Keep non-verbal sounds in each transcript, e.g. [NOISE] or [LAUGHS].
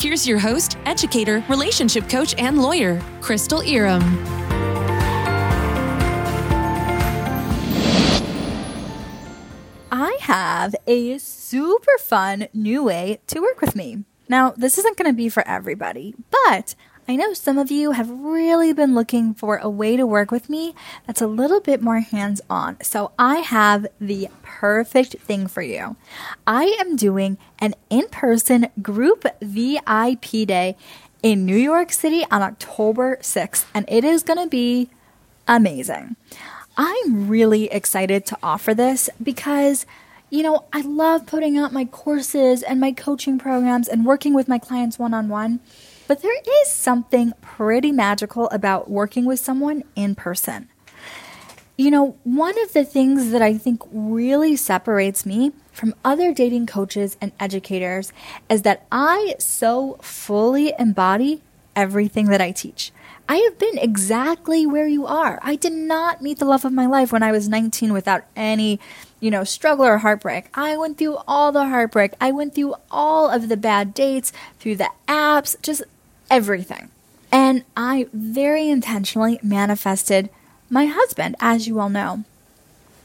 Here's your host, educator, relationship coach, and lawyer, Crystal Iram. I have a super fun new way to work with me. Now, this isn't going to be for everybody, but I know some of you have really been looking for a way to work with me that's a little bit more hands on. So I have the perfect thing for you. I am doing an in person group VIP day in New York City on October 6th, and it is going to be amazing. I'm really excited to offer this because you know, I love putting out my courses and my coaching programs and working with my clients one on one. But there is something pretty magical about working with someone in person. You know, one of the things that I think really separates me from other dating coaches and educators is that I so fully embody everything that I teach. I have been exactly where you are. I did not meet the love of my life when I was 19 without any, you know, struggle or heartbreak. I went through all the heartbreak. I went through all of the bad dates, through the apps, just everything. And I very intentionally manifested my husband, as you all know.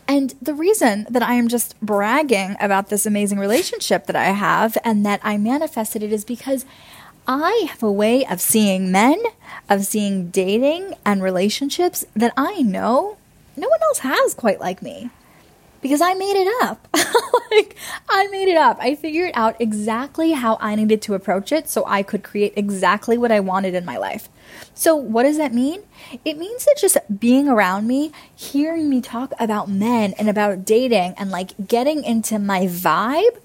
And the reason that I am just bragging about this amazing relationship that I have and that I manifested it is because I have a way of seeing men, of seeing dating and relationships that I know no one else has quite like me because I made it up. [LAUGHS] like, I made it up. I figured out exactly how I needed to approach it so I could create exactly what I wanted in my life. So, what does that mean? It means that just being around me, hearing me talk about men and about dating and like getting into my vibe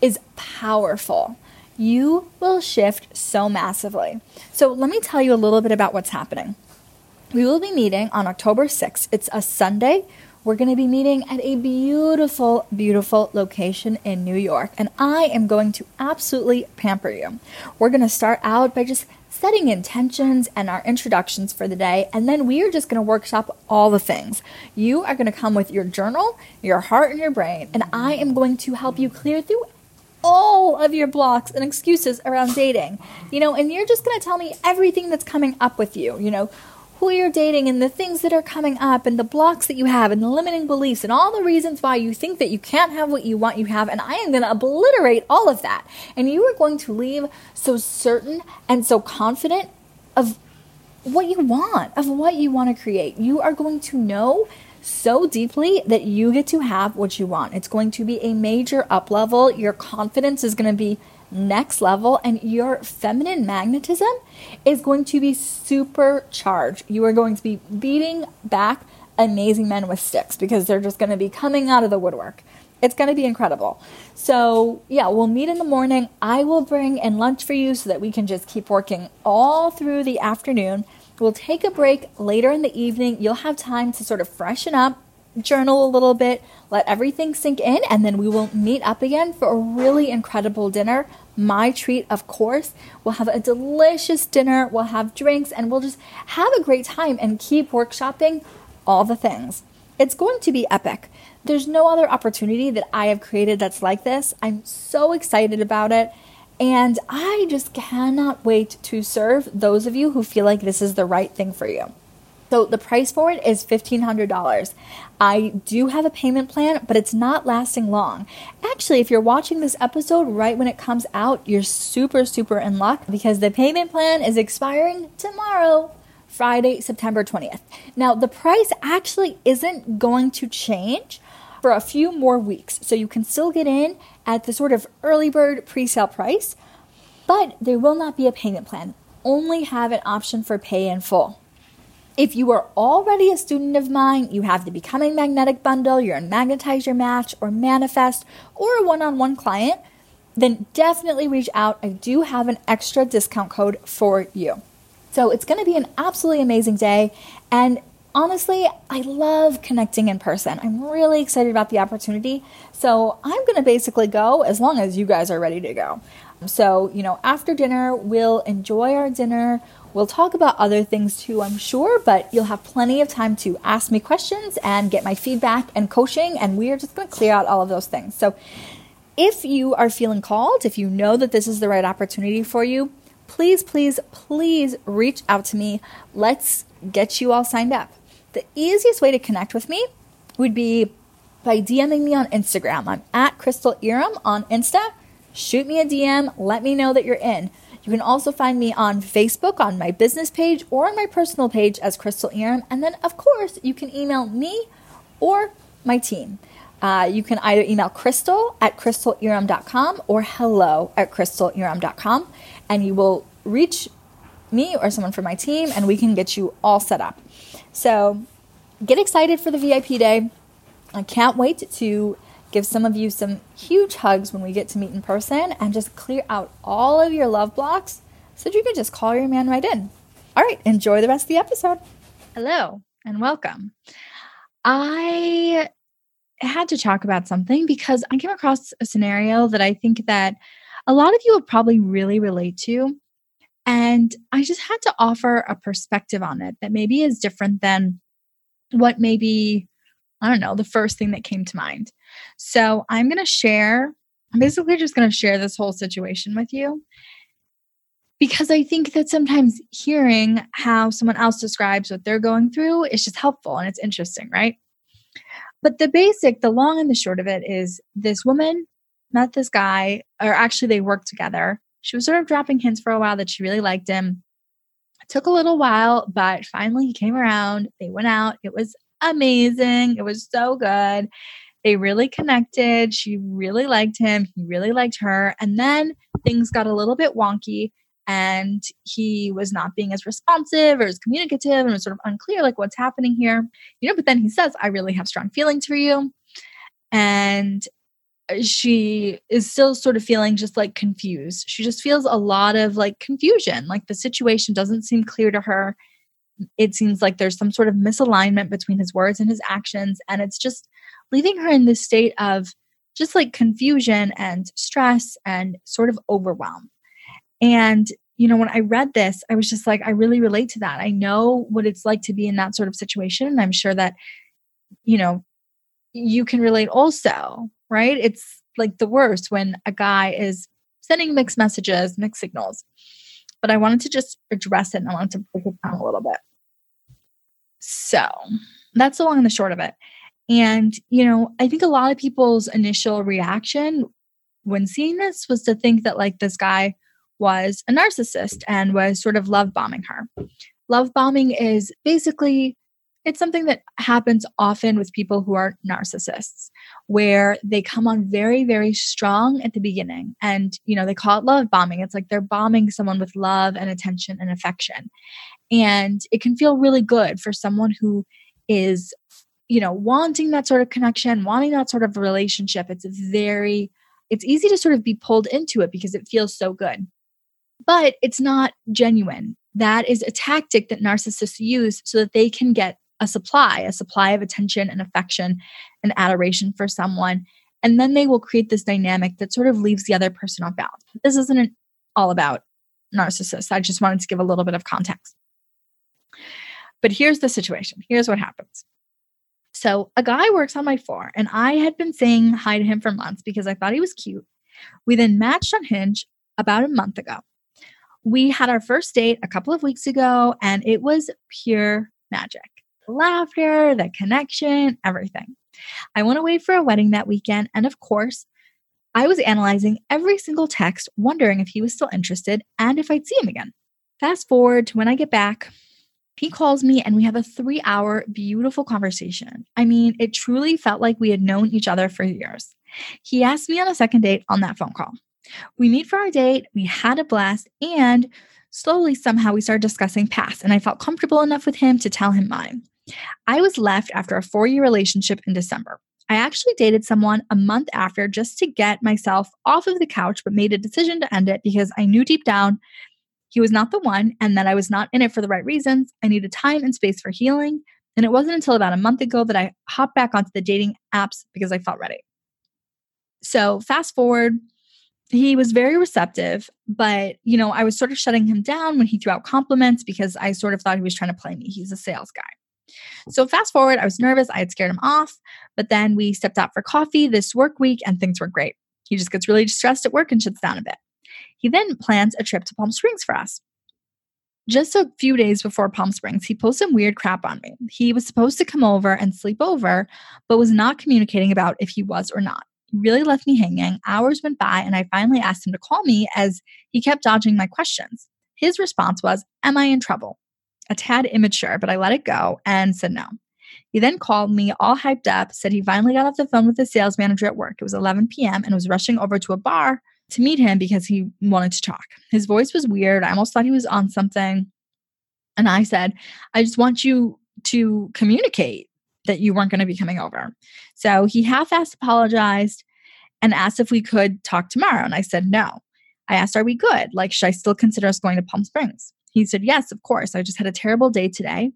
is powerful. You will shift so massively. So, let me tell you a little bit about what's happening. We will be meeting on October 6th. It's a Sunday we're going to be meeting at a beautiful, beautiful location in New York, and I am going to absolutely pamper you. We're going to start out by just setting intentions and our introductions for the day, and then we are just going to workshop all the things. You are going to come with your journal, your heart, and your brain, and I am going to help you clear through all of your blocks and excuses around dating. You know, and you're just going to tell me everything that's coming up with you, you know who you're dating and the things that are coming up and the blocks that you have and the limiting beliefs and all the reasons why you think that you can't have what you want you have. And I am going to obliterate all of that. And you are going to leave so certain and so confident of what you want, of what you want to create. You are going to know so deeply that you get to have what you want. It's going to be a major up level. Your confidence is going to be next level and your feminine magnetism is going to be supercharged. You are going to be beating back amazing men with sticks because they're just going to be coming out of the woodwork. It's going to be incredible. So, yeah, we'll meet in the morning. I will bring in lunch for you so that we can just keep working all through the afternoon. We'll take a break later in the evening. You'll have time to sort of freshen up, journal a little bit, let everything sink in, and then we will meet up again for a really incredible dinner. My treat, of course. We'll have a delicious dinner, we'll have drinks, and we'll just have a great time and keep workshopping all the things. It's going to be epic. There's no other opportunity that I have created that's like this. I'm so excited about it. And I just cannot wait to serve those of you who feel like this is the right thing for you. So the price for it is $1,500. I do have a payment plan, but it's not lasting long. Actually, if you're watching this episode right when it comes out, you're super, super in luck because the payment plan is expiring tomorrow. Friday, September 20th. Now, the price actually isn't going to change for a few more weeks. So you can still get in at the sort of early bird pre sale price, but there will not be a payment plan. Only have an option for pay in full. If you are already a student of mine, you have the Becoming Magnetic bundle, you're in Magnetize Your Match or Man-ifest, or a one on one client, then definitely reach out. I do have an extra discount code for you. So it's going to be an absolutely amazing day. And honestly, I love connecting in person. I'm really excited about the opportunity. So I'm going to basically go as long as you guys are ready to go. So, you know, after dinner, we'll enjoy our dinner. We'll talk about other things too, I'm sure, but you'll have plenty of time to ask me questions and get my feedback and coaching, and we are just going to clear out all of those things. So, if you are feeling called, if you know that this is the right opportunity for you, please, please, please reach out to me. Let's get you all signed up. The easiest way to connect with me would be by DMing me on Instagram. I'm at Crystal Iram on Insta. Shoot me a DM, let me know that you're in. You can also find me on Facebook on my business page or on my personal page as Crystal Iram. And then, of course, you can email me or my team. Uh, you can either email crystal at crystaliram.com or hello at crystaliram.com, and you will reach me or someone from my team, and we can get you all set up. So get excited for the VIP day. I can't wait to give some of you some huge hugs when we get to meet in person and just clear out all of your love blocks so that you can just call your man right in. All right, enjoy the rest of the episode. Hello and welcome. I had to talk about something because I came across a scenario that I think that a lot of you will probably really relate to. And I just had to offer a perspective on it that maybe is different than what maybe, I don't know, the first thing that came to mind. So I'm going to share, I'm basically just going to share this whole situation with you because I think that sometimes hearing how someone else describes what they're going through is just helpful and it's interesting, right? But the basic, the long and the short of it is this woman met this guy, or actually they worked together. She was sort of dropping hints for a while that she really liked him. It took a little while, but finally he came around. They went out. It was amazing. It was so good. They really connected. She really liked him. He really liked her. And then things got a little bit wonky and he was not being as responsive or as communicative and was sort of unclear like what's happening here you know but then he says i really have strong feelings for you and Uh, she is still sort of feeling just like confused. She just feels a lot of like confusion. Like the situation doesn't seem clear to her. It seems like there's some sort of misalignment between his words and his actions. And it's just leaving her in this state of just like confusion and stress and sort of overwhelm. And, you know, when I read this, I was just like, I really relate to that. I know what it's like to be in that sort of situation. And I'm sure that, you know, you can relate also right? It's like the worst when a guy is sending mixed messages, mixed signals. But I wanted to just address it and I wanted to break it down a little bit. So that's the long and the short of it. And, you know, I think a lot of people's initial reaction when seeing this was to think that like this guy was a narcissist and was sort of love bombing her. Love bombing is basically it's something that happens often with people who are narcissists where they come on very very strong at the beginning and you know they call it love bombing. It's like they're bombing someone with love and attention and affection. And it can feel really good for someone who is you know wanting that sort of connection wanting that sort of relationship. It's very it's easy to sort of be pulled into it because it feels so good. But it's not genuine. That is a tactic that narcissists use so that they can get a supply, a supply of attention and affection and adoration for someone. And then they will create this dynamic that sort of leaves the other person off balance. This isn't all about narcissists. I just wanted to give a little bit of context. But here's the situation. Here's what happens. So, a guy works on my floor, and I had been saying hi to him for months because I thought he was cute. We then matched on Hinge about a month ago. We had our first date a couple of weeks ago, and it was pure magic laughter, the connection, everything. I went away for a wedding that weekend, and of course, I was analyzing every single text, wondering if he was still interested and if I'd see him again. Fast forward to when I get back, he calls me and we have a three hour beautiful conversation. I mean, it truly felt like we had known each other for years. He asked me on a second date on that phone call. We meet for our date, we had a blast, and slowly, somehow, we started discussing past, and I felt comfortable enough with him to tell him mine. I was left after a four year relationship in December. I actually dated someone a month after just to get myself off of the couch, but made a decision to end it because I knew deep down he was not the one and that I was not in it for the right reasons. I needed time and space for healing. And it wasn't until about a month ago that I hopped back onto the dating apps because I felt ready. So, fast forward, he was very receptive, but you know, I was sort of shutting him down when he threw out compliments because I sort of thought he was trying to play me. He's a sales guy. So, fast forward, I was nervous. I had scared him off, but then we stepped out for coffee this work week and things were great. He just gets really stressed at work and shuts down a bit. He then plans a trip to Palm Springs for us. Just a few days before Palm Springs, he posted some weird crap on me. He was supposed to come over and sleep over, but was not communicating about if he was or not. He really left me hanging. Hours went by, and I finally asked him to call me as he kept dodging my questions. His response was, Am I in trouble? A tad immature, but I let it go and said no. He then called me all hyped up, said he finally got off the phone with the sales manager at work. It was 11 p.m. and was rushing over to a bar to meet him because he wanted to talk. His voice was weird. I almost thought he was on something. And I said, I just want you to communicate that you weren't going to be coming over. So he half assed apologized and asked if we could talk tomorrow. And I said, no. I asked, Are we good? Like, should I still consider us going to Palm Springs? He said, Yes, of course. I just had a terrible day today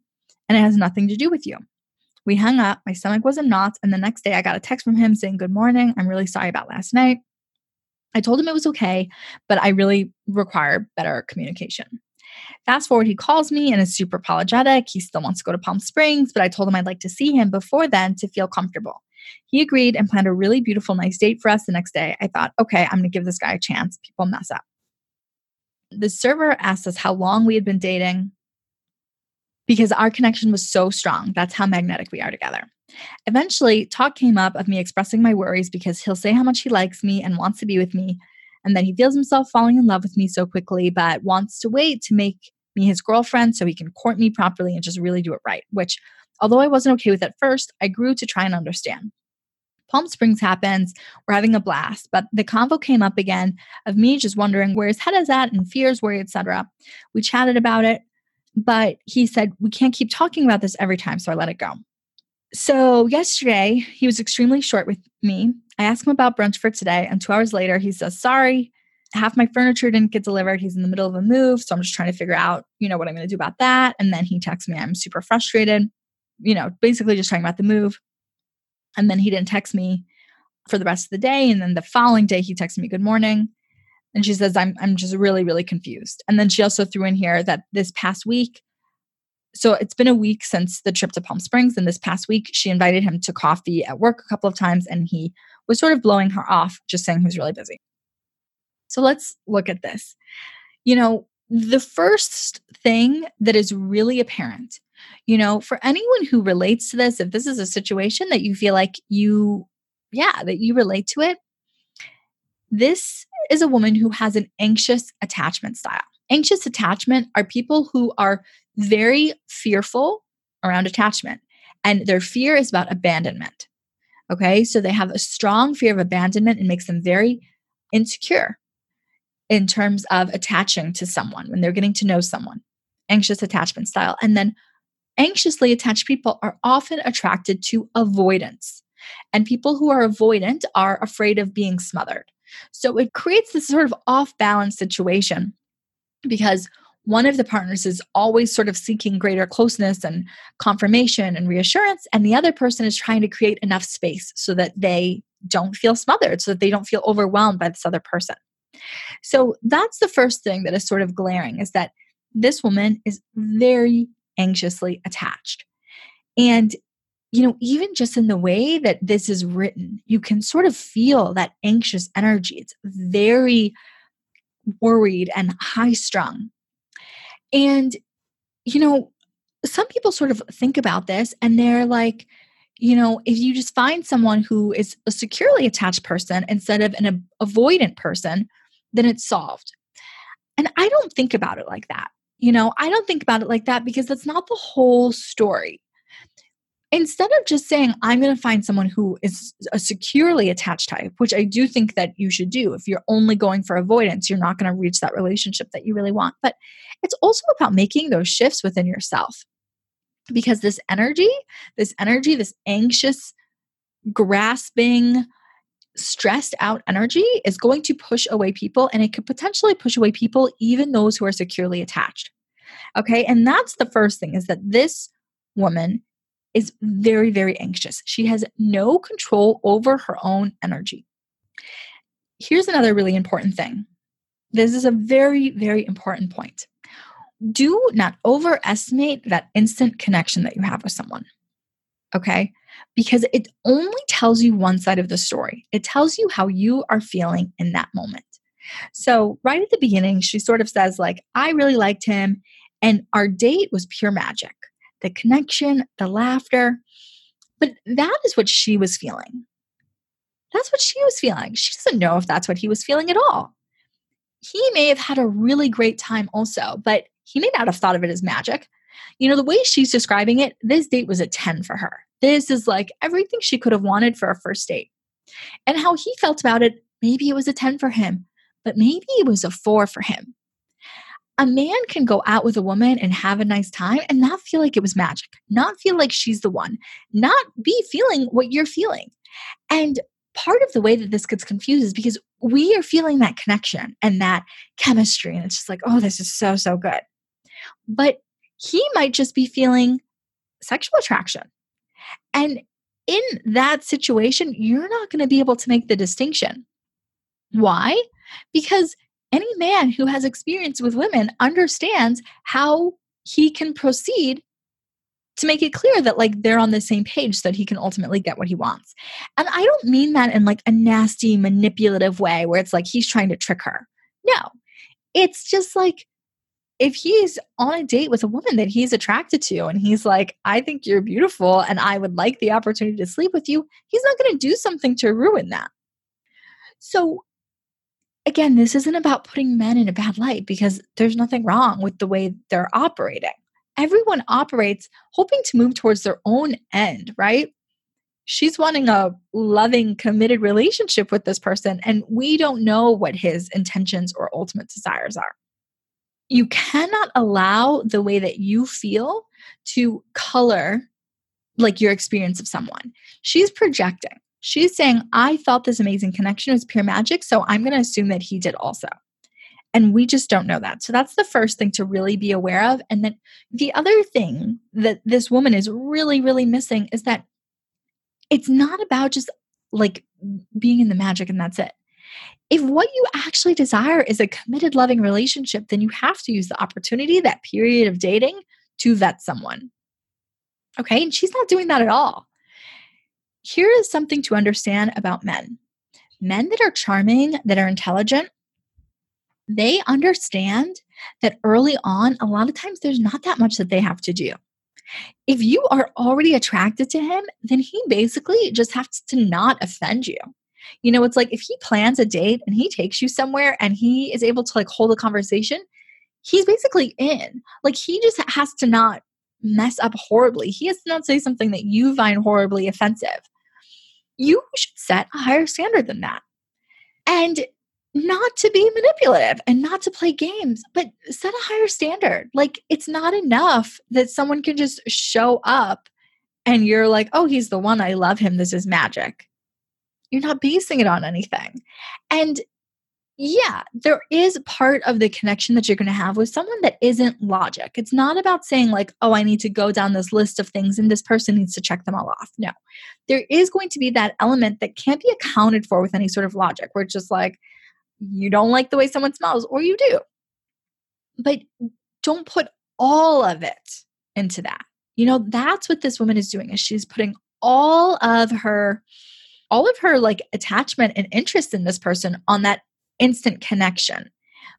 and it has nothing to do with you. We hung up. My stomach was in knots. And the next day, I got a text from him saying, Good morning. I'm really sorry about last night. I told him it was okay, but I really require better communication. Fast forward, he calls me and is super apologetic. He still wants to go to Palm Springs, but I told him I'd like to see him before then to feel comfortable. He agreed and planned a really beautiful, nice date for us the next day. I thought, okay, I'm going to give this guy a chance. People mess up. The server asked us how long we had been dating because our connection was so strong. That's how magnetic we are together. Eventually, talk came up of me expressing my worries because he'll say how much he likes me and wants to be with me, and that he feels himself falling in love with me so quickly, but wants to wait to make me his girlfriend so he can court me properly and just really do it right. Which, although I wasn't okay with at first, I grew to try and understand. Palm Springs happens, we're having a blast, but the convo came up again of me just wondering where his head is at and fears, worry, etc. We chatted about it, but he said we can't keep talking about this every time, so I let it go. So yesterday, he was extremely short with me. I asked him about brunch for today, and two hours later, he says, Sorry, half my furniture didn't get delivered. He's in the middle of a move. So I'm just trying to figure out, you know, what I'm going to do about that. And then he texts me, I'm super frustrated, you know, basically just talking about the move. And then he didn't text me for the rest of the day. And then the following day, he texted me, Good morning. And she says, I'm, I'm just really, really confused. And then she also threw in here that this past week, so it's been a week since the trip to Palm Springs. And this past week, she invited him to coffee at work a couple of times, and he was sort of blowing her off, just saying he was really busy. So let's look at this. You know, the first thing that is really apparent, you know, for anyone who relates to this, if this is a situation that you feel like you, yeah, that you relate to it, this is a woman who has an anxious attachment style. Anxious attachment are people who are very fearful around attachment, and their fear is about abandonment. Okay, so they have a strong fear of abandonment and makes them very insecure in terms of attaching to someone when they're getting to know someone. Anxious attachment style. And then anxiously attached people are often attracted to avoidance. And people who are avoidant are afraid of being smothered. So it creates this sort of off balance situation because one of the partners is always sort of seeking greater closeness and confirmation and reassurance, and the other person is trying to create enough space so that they don't feel smothered, so that they don't feel overwhelmed by this other person. So that's the first thing that is sort of glaring is that this woman is very anxiously attached. And you know, even just in the way that this is written, you can sort of feel that anxious energy. It's very worried and high strung. And, you know, some people sort of think about this and they're like, you know, if you just find someone who is a securely attached person instead of an avoidant person, then it's solved. And I don't think about it like that. You know, I don't think about it like that because that's not the whole story. Instead of just saying i'm going to find someone who is a securely attached type which i do think that you should do if you're only going for avoidance you're not going to reach that relationship that you really want. But it's also about making those shifts within yourself. Because this energy this energy this anxious grasping, stressed out energy is going to push away people and it could potentially push away people, even those who are securely attached. Okay. And that's the first thing is that this woman is very, very anxious. She has no control over her own energy. Here's another really important thing. This is a very, very important point. Do not overestimate that instant connection that you have with someone. Okay? Because it only tells you one side of the story. It tells you how you are feeling in that moment. So, right at the beginning, she sort of says, like, I really liked him, and our date was pure magic the connection, the laughter. But that is what she was feeling. That's what she was feeling. She doesn't know if that's what he was feeling at all. He may have had a really great time also, but he may not have thought of it as magic. You know, the way she's describing it, this date was a 10 for her. This is like everything she could have wanted for a first date. And how he felt about it, maybe it was a 10 for him, but maybe it was a 4 for him a man can go out with a woman and have a nice time and not feel like it was magic, not feel like she's the one, not be feeling what you're feeling. And part of the way that this gets confused is because we are feeling that connection and that chemistry. And it's just like, oh, this is so, so good. But he might just be feeling sexual attraction. And in that situation, you're not going to be able to make the distinction. Why? Because any man who has experience with women understands how he can proceed to make it clear that like they're on the same page so that he can ultimately get what he wants. And I don't mean that in like a nasty manipulative way where it's like he's trying to trick her. No. It's just like if he's on a date with a woman that he's attracted to and he's like, I think you're beautiful and I would like the opportunity to sleep with you, he's not going to do something to ruin that. So again, this isn't about putting men in a bad light because there's nothing wrong with the way they're operating. Everyone operates hoping to move towards their own end, right? She's wanting a loving, committed relationship with this person, and we don't know what his intentions or ultimate desires are. You cannot allow the way that you feel to color like your experience of someone. She's projecting. She's saying, I thought this amazing connection It was pure magic, so I'm going to assume that he did also. And we just don't know that. So that's the first thing to really be aware of. And then the other thing that this woman is really, really missing is that it's not about just like being in the magic and that's it. If what you actually desire is a committed, loving relationship, then you have to use the opportunity, that period of dating, to vet someone. Okay. And she's not doing that at all. Here is something to understand about men men that are charming, that are intelligent, they understand that early on, a lot of times there's not that much that they have to do. If you are already attracted to him, then he basically just has to not offend you. You know, it's like if he plans a date and he takes you somewhere and he is able to like hold a conversation, he's basically in. Like he just has to not mess up horribly. He has to not say something that you find horribly offensive you should set a higher standard than that. And not to be manipulative and not to play games, but set a higher standard. Like it's not enough that someone can just show up and you're like, oh, he's the one. I love him. This is magic. You're not basing it on anything. And yeah, there is part of the connection that you're going to have with someone that isn't logic. It's not about saying, like, oh, I need to go down this list of things and this person needs to check them all off. No, there is going to be that element that can't be accounted for with any sort of logic, where it's just like, you don't like the way someone smells, or you do. But don't put all of it into that. You know, that's what this woman is doing is she's putting all of her all of her like attachment and interest in this person on that instant connection.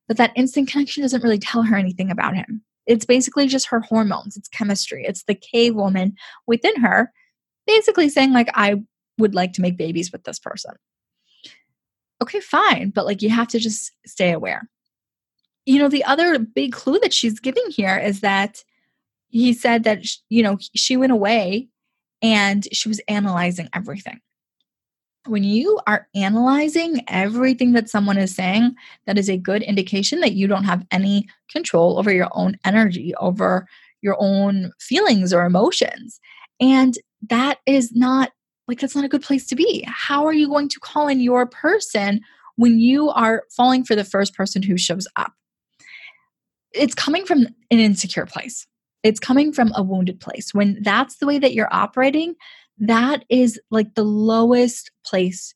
But that instant connection doesn't really tell her anything about him. It's basically just her hormones, it's chemistry. It's the cave woman within her basically saying, like, I would like to make babies with this person. Okay, fine. But like, you have to just stay aware. You know, the other big clue that she's giving here is that he said that, you know, she went away and she was analyzing everything when you are analyzing everything that someone is saying, that is a good indication that you don't have any control over your own energy, over your own feelings or emotions. And that is not like that's not a good place to be. How are you going to call in your person when you are falling for the first person who shows up? It's coming from an insecure place. It's coming from a wounded place. When that's the way that you're operating, that is like the lowest place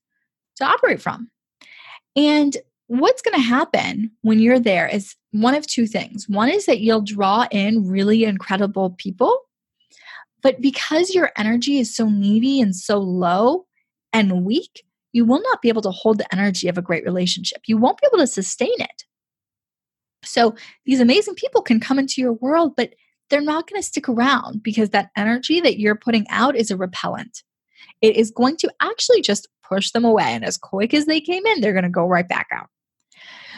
to operate from. And what's going to happen when you're there is one of two things. One is that you'll draw in really incredible people, but because your energy is so needy and so low and weak, you will not be able to hold the energy of a great relationship. You won't be able to sustain it. So these amazing people can come into your world, but they're not going to stick around because that energy that you're putting out is a repellent. It is going to actually just push them away. And as quick as they came in, they're going to go right back out.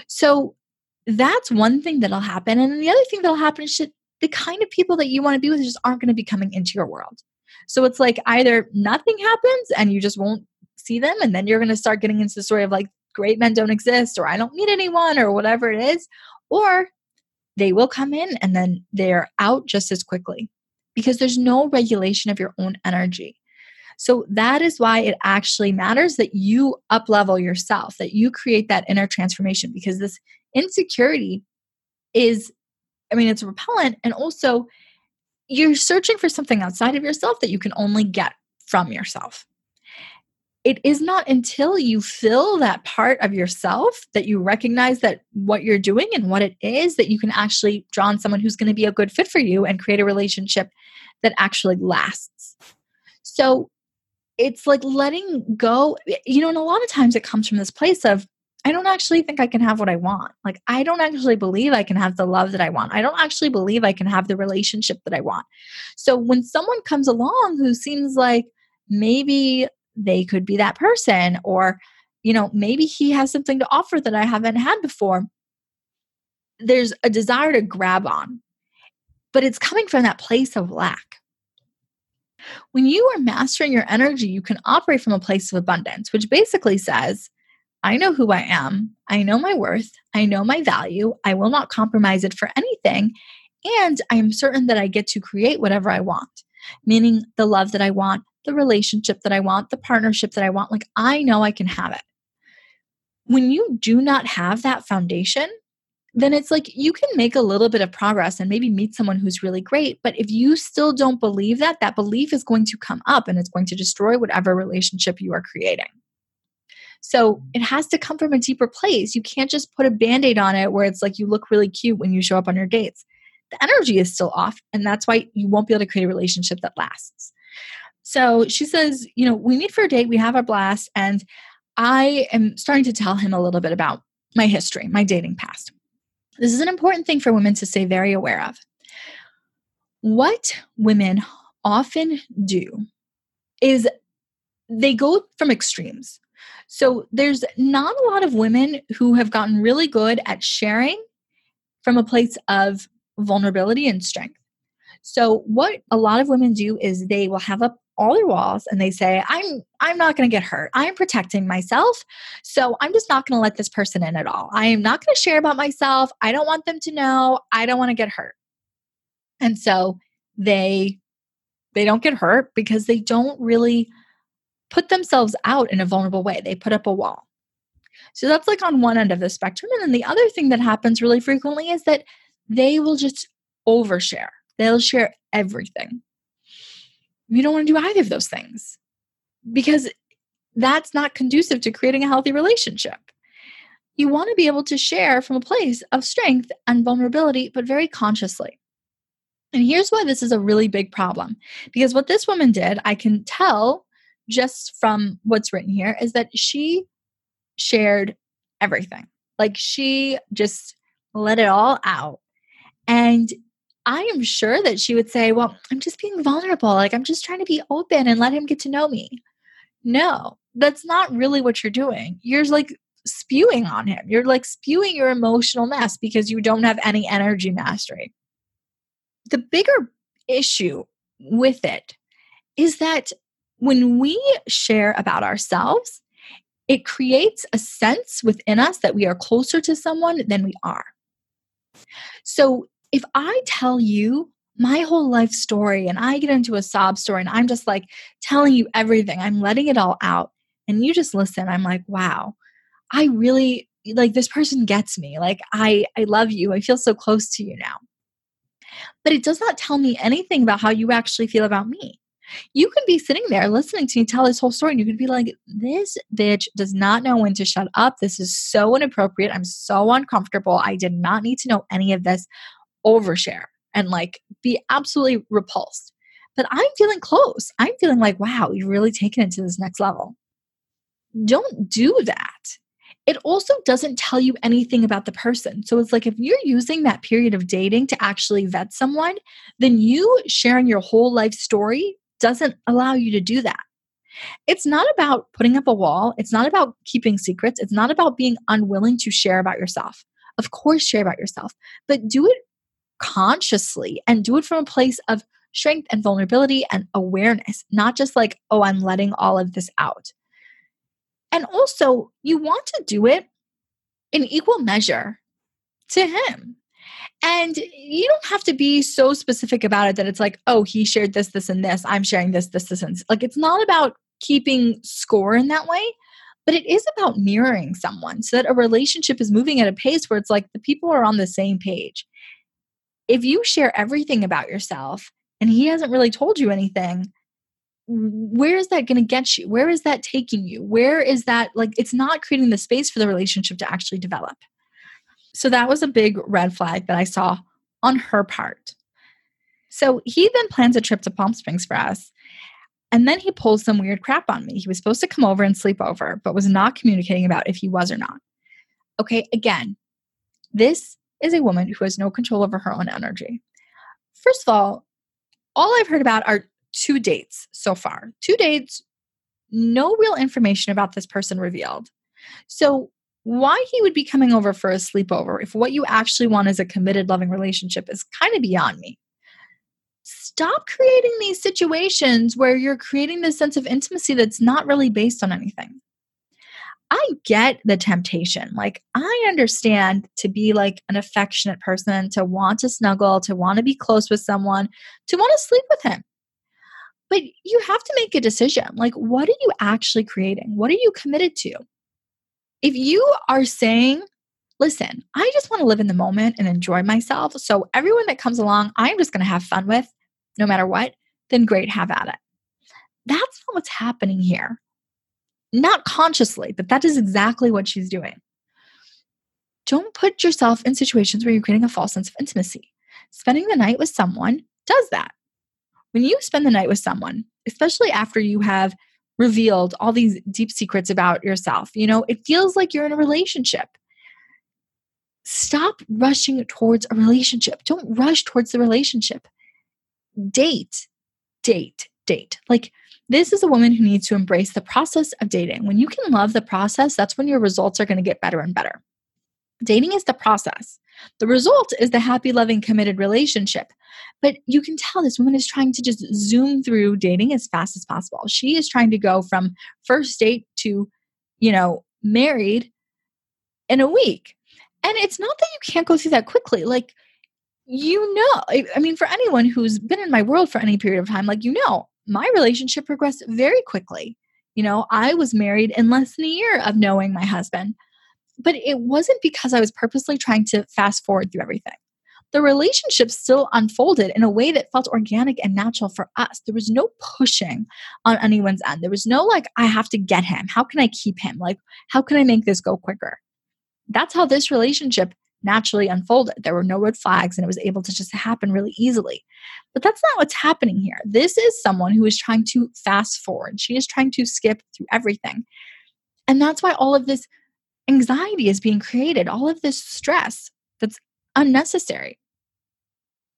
So that's one thing that'll happen. And the other thing that'll happen is that the kind of people that you want to be with just aren't going to be coming into your world. So it's like either nothing happens and you just won't see them, and then you're going to start getting into the story of like, great men don't exist, or I don't need anyone, or whatever it is, or they will come in and then they're out just as quickly because there's no regulation of your own energy. So that is why it actually matters that you up level yourself, that you create that inner transformation because this insecurity is, I mean, it's repellent and also you're searching for something outside of yourself that you can only get from yourself. It is not until you fill that part of yourself that you recognize that what you're doing and what it is that you can actually draw on someone who's going to be a good fit for you and create a relationship that actually lasts. So it's like letting go, you know, and a lot of times it comes from this place of, I don't actually think I can have what I want. Like, I don't actually believe I can have the love that I want. I don't actually believe I can have the relationship that I want. So, when someone comes along who seems like maybe they could be that person, or, you know, maybe he has something to offer that I haven't had before, there's a desire to grab on. But it's coming from that place of lack. When you are mastering your energy, you can operate from a place of abundance, which basically says, I know who I am. I know my worth. I know my value. I will not compromise it for anything. And I am certain that I get to create whatever I want, meaning the love that I want, the relationship that I want, the partnership that I want. Like, I know I can have it. When you do not have that foundation, then it's like you can make a little bit of progress and maybe meet someone who's really great. But if you still don't believe that, that belief is going to come up and it's going to destroy whatever relationship you are creating. So it has to come from a deeper place. You can't just put a band aid on it where it's like you look really cute when you show up on your dates. The energy is still off, and that's why you won't be able to create a relationship that lasts. So she says, You know, we meet for a date, we have a blast, and I am starting to tell him a little bit about my history, my dating past. This is an important thing for women to stay very aware of. What women often do is they go from extremes. So there's not a lot of women who have gotten really good at sharing from a place of vulnerability and strength. So what a lot of women do is they will have up all their walls and they say i'm i'm not going to get hurt. I'm protecting myself. So i'm just not going to let this person in at all. I am not going to share about myself. I don't want them to know. I don't want to get hurt. And so they they don't get hurt because they don't really put themselves out in a vulnerable way. They put up a wall. So that's like on one end of the spectrum. And then the other thing that happens really frequently is that they will just overshare. They'll share everything you don't want to do either of those things because that's not conducive to creating a healthy relationship. You want to be able to share from a place of strength and vulnerability, but very consciously. And here's why this is a really big problem. Because what this woman did, I can tell just from what's written here, is that she shared everything. Like she just let it all out. And I am sure that she would say, Well, I'm just being vulnerable. Like, I'm just trying to be open and let him get to know me. No, that's not really what you're doing. You're like spewing on him. You're like spewing your emotional mess because you don't have any energy mastery. The bigger issue with it is that when we share about ourselves, it creates a sense within us that we are closer to someone than we are. So if I tell you my whole life story and I get into a sob story and I'm just like telling you everything. I'm letting it all out and you just listen. I'm like, wow, I really like this person gets me. Like I I love you. I feel so close to you now. But it does not tell me anything about how you actually feel about me. You can be sitting there listening to me tell this whole story, and you could be like, This bitch does not know when to shut up. This is so inappropriate. I'm so uncomfortable. I did not need to know any of this. Overshare and like be absolutely repulsed. But I'm feeling close. I'm feeling like, wow, you've really taken it to this next level. Don't do that. It also doesn't tell you anything about the person. So it's like if you're using that period of dating to actually vet someone, then you sharing your whole life story doesn't allow you to do that. It's not about putting up a wall. It's not about keeping secrets. It's not about being unwilling to share about yourself. Of course, share about yourself, but do it consciously and do it from a place of strength and vulnerability and awareness, not just like, oh, I'm letting all of this out. And also, you want to do it in equal measure to him. And you don't have to be so specific about it that it's like, oh, he shared this, this, and this. I'm sharing this, this, this, and this. Like, it's not about keeping score in that way, but it is about mirroring someone so that a relationship is moving at a pace where it's like the people are on the same page. If you share everything about yourself and he hasn't really told you anything, where is that going to get you? Where is that taking you? Where is that like it's not creating the space for the relationship to actually develop? So that was a big red flag that I saw on her part. So he then plans a trip to Palm Springs for us. And then he pulls some weird crap on me. He was supposed to come over and sleep over, but was not communicating about if he was or not. Okay, again, this is a woman who has no control over her own energy. First of all, all I've heard about are two dates so far. Two dates, no real information about this person revealed. So, why he would be coming over for a sleepover if what you actually want is a committed, loving relationship is kind of beyond me. Stop creating these situations where you're creating this sense of intimacy that's not really based on anything. I get the temptation. Like, I understand to be like an affectionate person, to want to snuggle, to want to be close with someone, to want to sleep with him. But you have to make a decision. Like, what are you actually creating? What are you committed to? If you are saying, listen, I just want to live in the moment and enjoy myself. So everyone that comes along, I'm just going to have fun with no matter what, then great, have at it. That's not what's happening here. Not consciously, but that is exactly what she's doing. Don't put yourself in situations where you're creating a false sense of intimacy. Spending the night with someone does that when you spend the night with someone, especially after you have revealed all these deep secrets about yourself, you know, it feels like you're in a relationship. Stop rushing towards a relationship. Don't rush towards the relationship. Date, date, date. Like, this is a woman who needs to embrace the process of dating. When you can love the process, that's when your results are going to get better and better. Dating is the process. The result is the happy, loving, committed relationship. But you can tell this woman is trying to just zoom through dating as fast as possible. She is trying to go from first date to, you know, married in a week. And it's not that you can't go through that quickly. Like, you know, I mean, for anyone who's been in my world for any period of time, like, you know, my relationship progressed very quickly. You know, I was married in less than a year of knowing my husband but it wasn't because I was purposely trying to fast forward through everything. The relationship still unfolded in a way that felt organic and natural for us. There was no pushing on anyone's end. There was no like, I have to get him. How can I keep him? Like, how can I make this go quicker? That's how this relationship naturally unfolded. There were no red flags and it was able to just happen really easily. But that's not what's happening here. This is someone who is trying to fast forward. She is trying to skip through everything. And that's why all of this anxiety is being created, all of this stress that's unnecessary.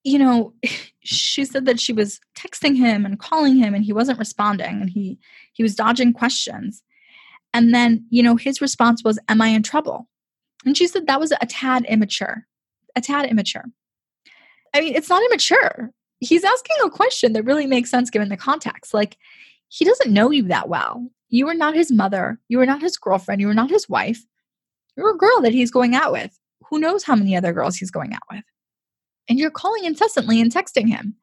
You know, [LAUGHS] she said that she was texting him and calling him and he wasn't responding and he he was dodging questions. And then, you know, his response was, Am I in trouble? And she said that was a tad immature. A tad immature. I mean, it's not immature. He's asking a question that really makes sense given the context. Like, he doesn't know you that well. You are not his mother. You are not his girlfriend. You are not his wife. You're a girl that he's going out with. Who knows how many other girls he's going out with? and you're calling incessantly and texting him.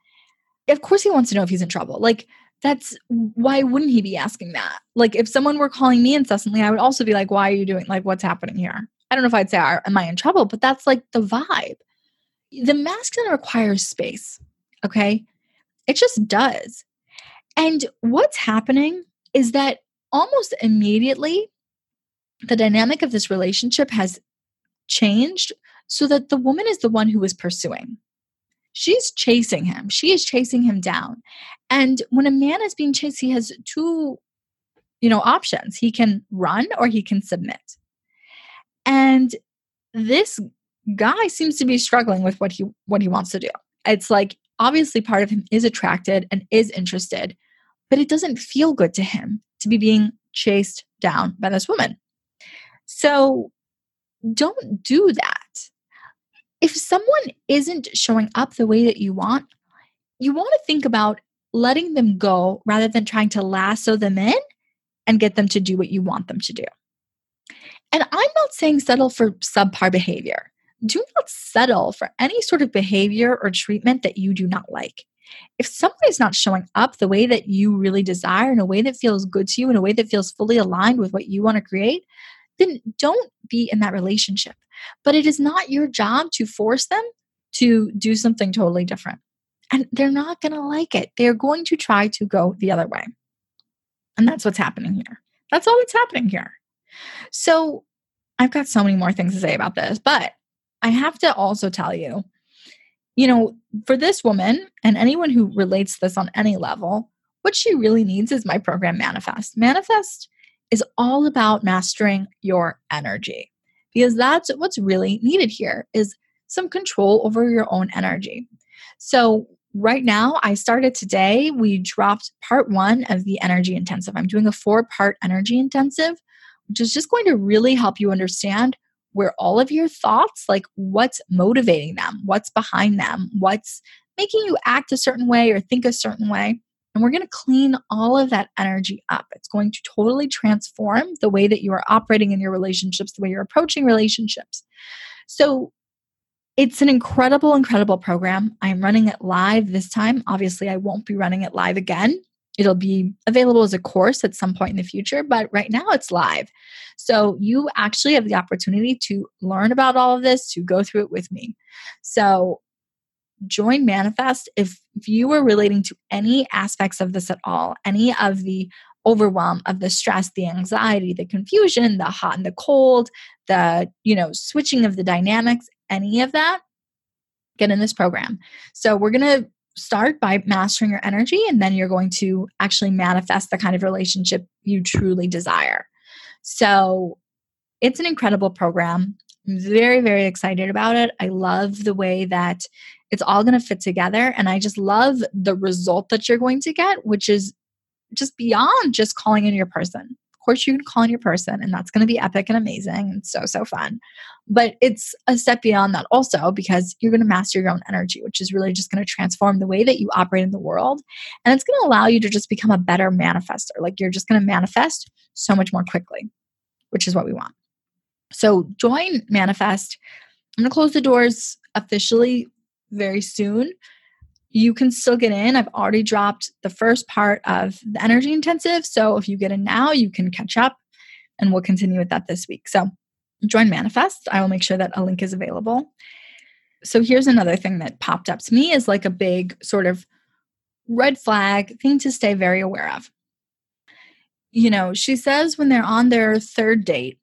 Of course, he wants to know if he's in trouble. Like, that's why wouldn't he be asking that? Like, if someone were calling me incessantly, I would also be like, why are you doing, like, what's happening here? I don't know if I'd say, am I in trouble? But that's like the vibe. The masculine requires space. Okay. It just does. And what's happening is that almost immediately, the dynamic of this relationship has changed so that the woman is the one who is pursuing. She's chasing him. She is chasing him down. And when a man is being chased, he has two, you know, options. He can run or he can submit. And this guy seems to be struggling with what he what he wants to do. It's like obviously part of him is attracted and is interested, but it doesn't feel good to him to be being chased down by this woman. So don't do that. If someone isn't showing up the way that you want, you want to think about letting them go rather than trying to lasso them in and get them to do what you want them to do. And I'm not saying settle for subpar behavior. Do not settle for any sort of behavior or treatment that you do not like. If someone is not showing up the way that you really desire, in a way that feels good to you, in a way that feels fully aligned with what you want to create, then don't be in that relationship. But it is not your job to force them to do something totally different. And they're not going to like it. They're going to try to go the other way. And that's what's happening here. That's all that's happening here. So I've got so many more things to say about this, but I have to also tell you, you know, for this woman and anyone who relates this on any level, what she really needs is my program Man-ifest. Man-ifest is all about mastering your energy because that's what's really needed here is some control over your own energy. So right now i started today we dropped part one of the energy intensive i'm doing a four part energy intensive which is just going to really help you understand where all of your thoughts, like what's motivating them, what's behind them, what's making you act a certain way or think a certain way. And we're going to clean all of that energy up. It's going to totally transform the way that you are operating in your relationships, the way you're approaching relationships. So it's an incredible, incredible program. I'm running it live this time. Obviously, I won't be running it live again It'll be available as a course at some point in the future, but right now it's live. So you actually have the opportunity to learn about all of this, to go through it with me. So join Man-ifest if, if you are relating to any aspects of this at all, any of the overwhelm of the stress the anxiety the confusion the hot and the cold the you know switching of the dynamics any of that get in this program so we're going to start by mastering your energy and then you're going to actually manifest the kind of relationship you truly desire. So it's an incredible program. I'm very, very excited about it. I love the way that it's all going to fit together. And I just love the result that you're going to get, which is just beyond just calling in your person course, you can call in your person, and that's going to be epic and amazing and so, so fun. But it's a step beyond that also because you're going to master your own energy, which is really just going to transform the way that you operate in the world. And it's going to allow you to just become a better manifester. Like you're just going to manifest so much more quickly, which is what we want. So join Man-ifest. I'm going to close the doors officially very soon you can still get in. I've already dropped the first part of the energy intensive. So if you get in now, you can catch up and we'll continue with that this week. So join Man-ifest. I will make sure that a link is available. So here's another thing that popped up to me is like a big sort of red flag thing to stay very aware of. You know, she says when they're on their third date,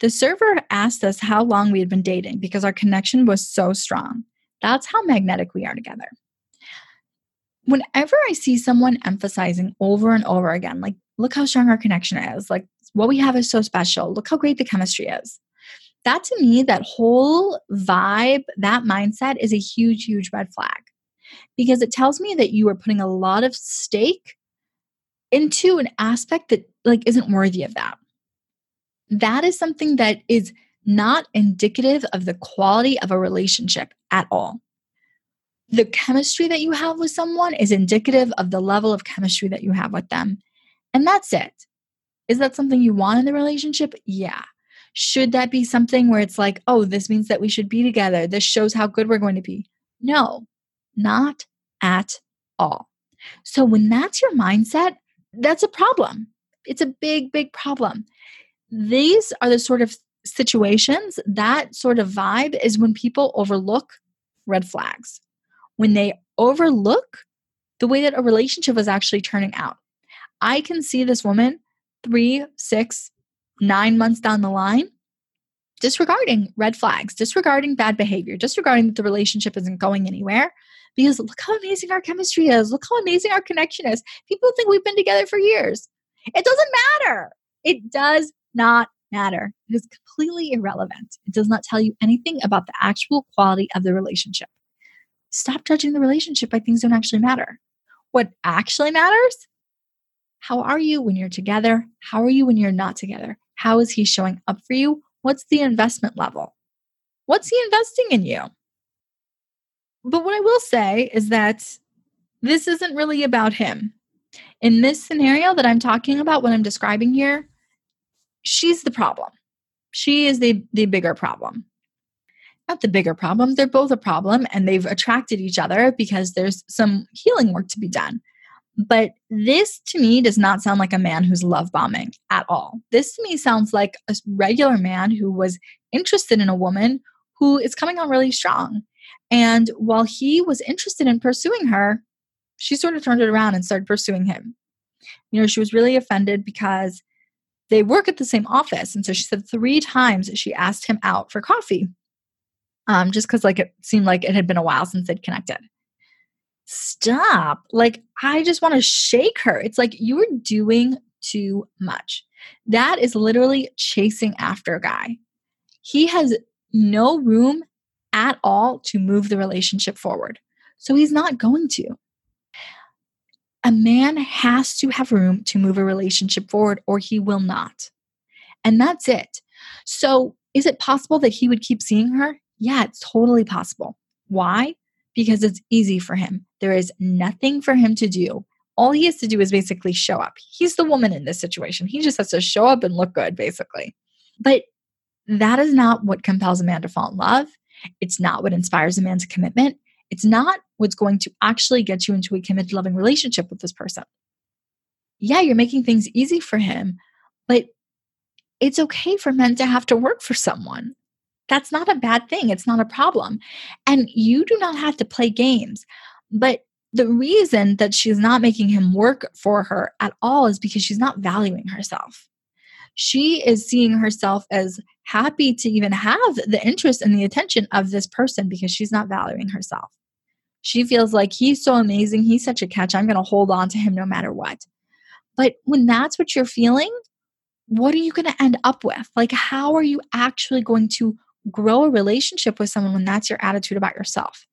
the server asked us how long we had been dating because our connection was so strong. That's how magnetic we are together whenever I see someone emphasizing over and over again, like, look how strong our connection is, like, what we have is so special, look how great the chemistry is. That to me, that whole vibe, that mindset is a huge, huge red flag because it tells me that you are putting a lot of stake into an aspect that like isn't worthy of that. That is something that is not indicative of the quality of a relationship at all the chemistry that you have with someone is indicative of the level of chemistry that you have with them. And that's it. Is that something you want in the relationship? Yeah. Should that be something where it's like, oh, this means that we should be together? This shows how good we're going to be. No, not at all. So when that's your mindset, that's a problem. It's a big, big problem. These are the sort of situations, that sort of vibe is when people overlook red flags, when they overlook the way that a relationship is actually turning out. I can see this woman three, six, nine months down the line disregarding red flags, disregarding bad behavior, disregarding that the relationship isn't going anywhere. Because look how amazing our chemistry is. Look how amazing our connection is. People think we've been together for years. It doesn't matter. It does not matter. It is completely irrelevant. It does not tell you anything about the actual quality of the relationship. Stop judging the relationship by things that don't actually matter. What actually matters? How are you when you're together? How are you when you're not together? How is he showing up for you? What's the investment level? What's he investing in you? But what I will say is that this isn't really about him. In this scenario that I'm talking about, what I'm describing here, she's the problem. She is the, the bigger problem. Not the bigger problem, they're both a problem and they've attracted each other because there's some healing work to be done. But this to me does not sound like a man who's love bombing at all. This to me sounds like a regular man who was interested in a woman who is coming on really strong. And while he was interested in pursuing her, she sort of turned it around and started pursuing him. You know, she was really offended because they work at the same office. And so she said three times she asked him out for coffee. Um, just because like it seemed like it had been a while since they'd connected. Stop. Like, I just want to shake her. It's like you're doing too much. That is literally chasing after a guy. He has no room at all to move the relationship forward. So he's not going to a man has to have room to move a relationship forward or he will not. And that's it. So, is it possible that he would keep seeing her? Yeah, it's totally possible. Why? Because it's easy for him. There is nothing for him to do. All he has to do is basically show up. He's the woman in this situation. He just has to show up and look good, basically. But that is not what compels a man to fall in love. It's not what inspires a man to commitment. It's not what's going to actually get you into a committed, loving relationship with this person. Yeah, you're making things easy for him, but it's okay for men to have to work for someone. That's not a bad thing. It's not a problem. And you do not have to play games. But the reason that she's not making him work for her at all is because she's not valuing herself. She is seeing herself as happy to even have the interest and the attention of this person because she's not valuing herself. She feels like he's so amazing. He's such a catch. I'm going to hold on to him no matter what. But when that's what you're feeling, what are you going to end up with? Like, how are you actually going to grow a relationship with someone when that's your attitude about yourself?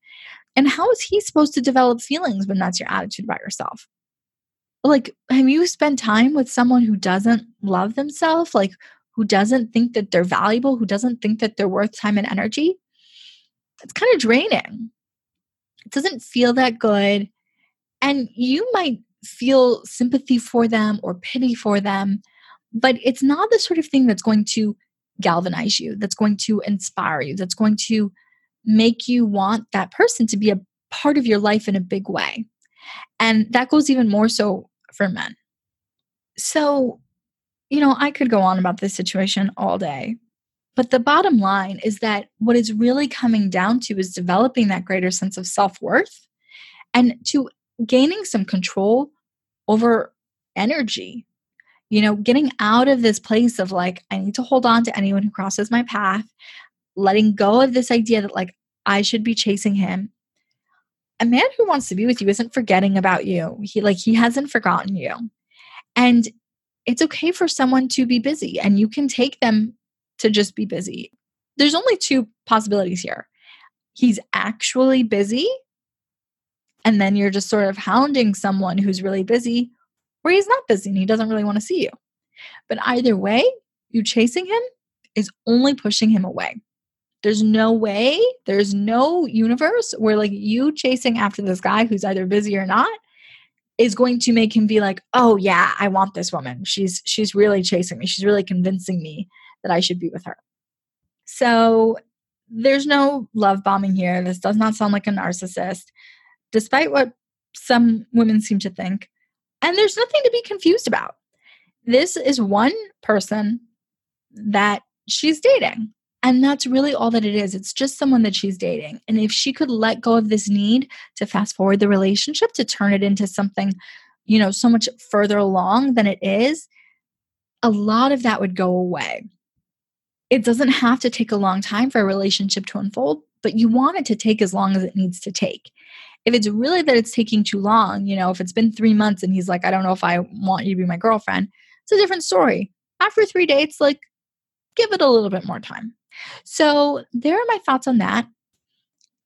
And how is he supposed to develop feelings when that's your attitude about yourself? Like, have you spent time with someone who doesn't love themselves? Like, who doesn't think that they're valuable, who doesn't think that they're worth time and energy? It's kind of draining. It doesn't feel that good. And you might feel sympathy for them or pity for them, but it's not the sort of thing that's going to galvanize you, that's going to inspire you, that's going to make you want that person to be a part of your life in a big way. And that goes even more so for men. So, you know, I could go on about this situation all day, but the bottom line is that what is really coming down to is developing that greater sense of self worth and to gaining some control over energy. You know, getting out of this place of like, I need to hold on to anyone who crosses my path, letting go of this idea that like I should be chasing him. A man who wants to be with you isn't forgetting about you. He like he hasn't forgotten you. And it's okay for someone to be busy and you can take them to just be busy. There's only two possibilities here. He's actually busy, and then you're just sort of hounding someone who's really busy, or he's not busy and he doesn't really want to see you. But either way, you chasing him is only pushing him away. There's no way, there's no universe where like you chasing after this guy who's either busy or not is going to make him be like, "Oh yeah, I want this woman. She's she's really chasing me. She's really convincing me that I should be with her. So there's no love bombing here. This does not sound like a narcissist, despite what some women seem to think. And there's nothing to be confused about. This is one person that she's dating. And that's really all that it is. It's just someone that she's dating. And if she could let go of this need to fast forward the relationship, to turn it into something, you know, so much further along than it is, a lot of that would go away. It doesn't have to take a long time for a relationship to unfold, but you want it to take as long as it needs to take. If it's really that it's taking too long, you know, if it's been three months and he's like, I don't know if I want you to be my girlfriend, it's a different story. After three dates, like, give it a little bit more time. So, there are my thoughts on that.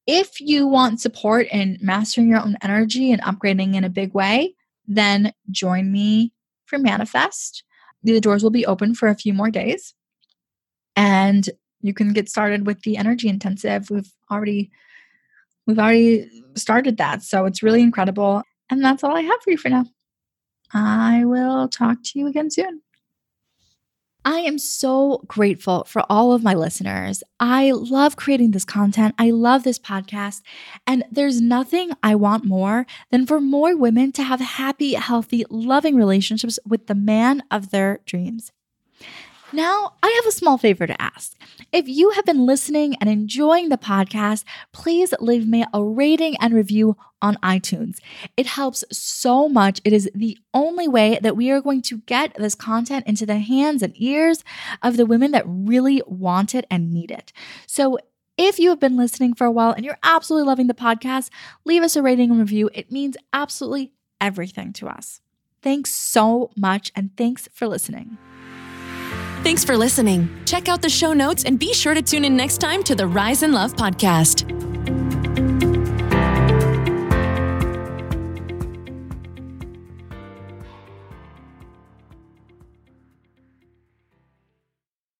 If you want support in mastering your own energy and upgrading in a big way, then join me for Man-ifest. The doors will be open for a few more days. And you can get started with the energy intensive. We've already we've already started that. So it's really incredible. And that's all I have for you for now. I will talk to you again soon. I am so grateful for all of my listeners. I love creating this content. I love this podcast. And there's nothing I want more than for more women to have happy, healthy, loving relationships with the man of their dreams. Now, I have a small favor to ask. If you have been listening and enjoying the podcast, please leave me a rating and review on iTunes. It helps so much. It is the only way that we are going to get this content into the hands and ears of the women that really want it and need it. So, if you have been listening for a while and you're absolutely loving the podcast, leave us a rating and review. It means absolutely everything to us. Thanks so much, and thanks for listening. Thanks for listening. Check out the show notes and be sure to tune in next time to the Rise in Love podcast.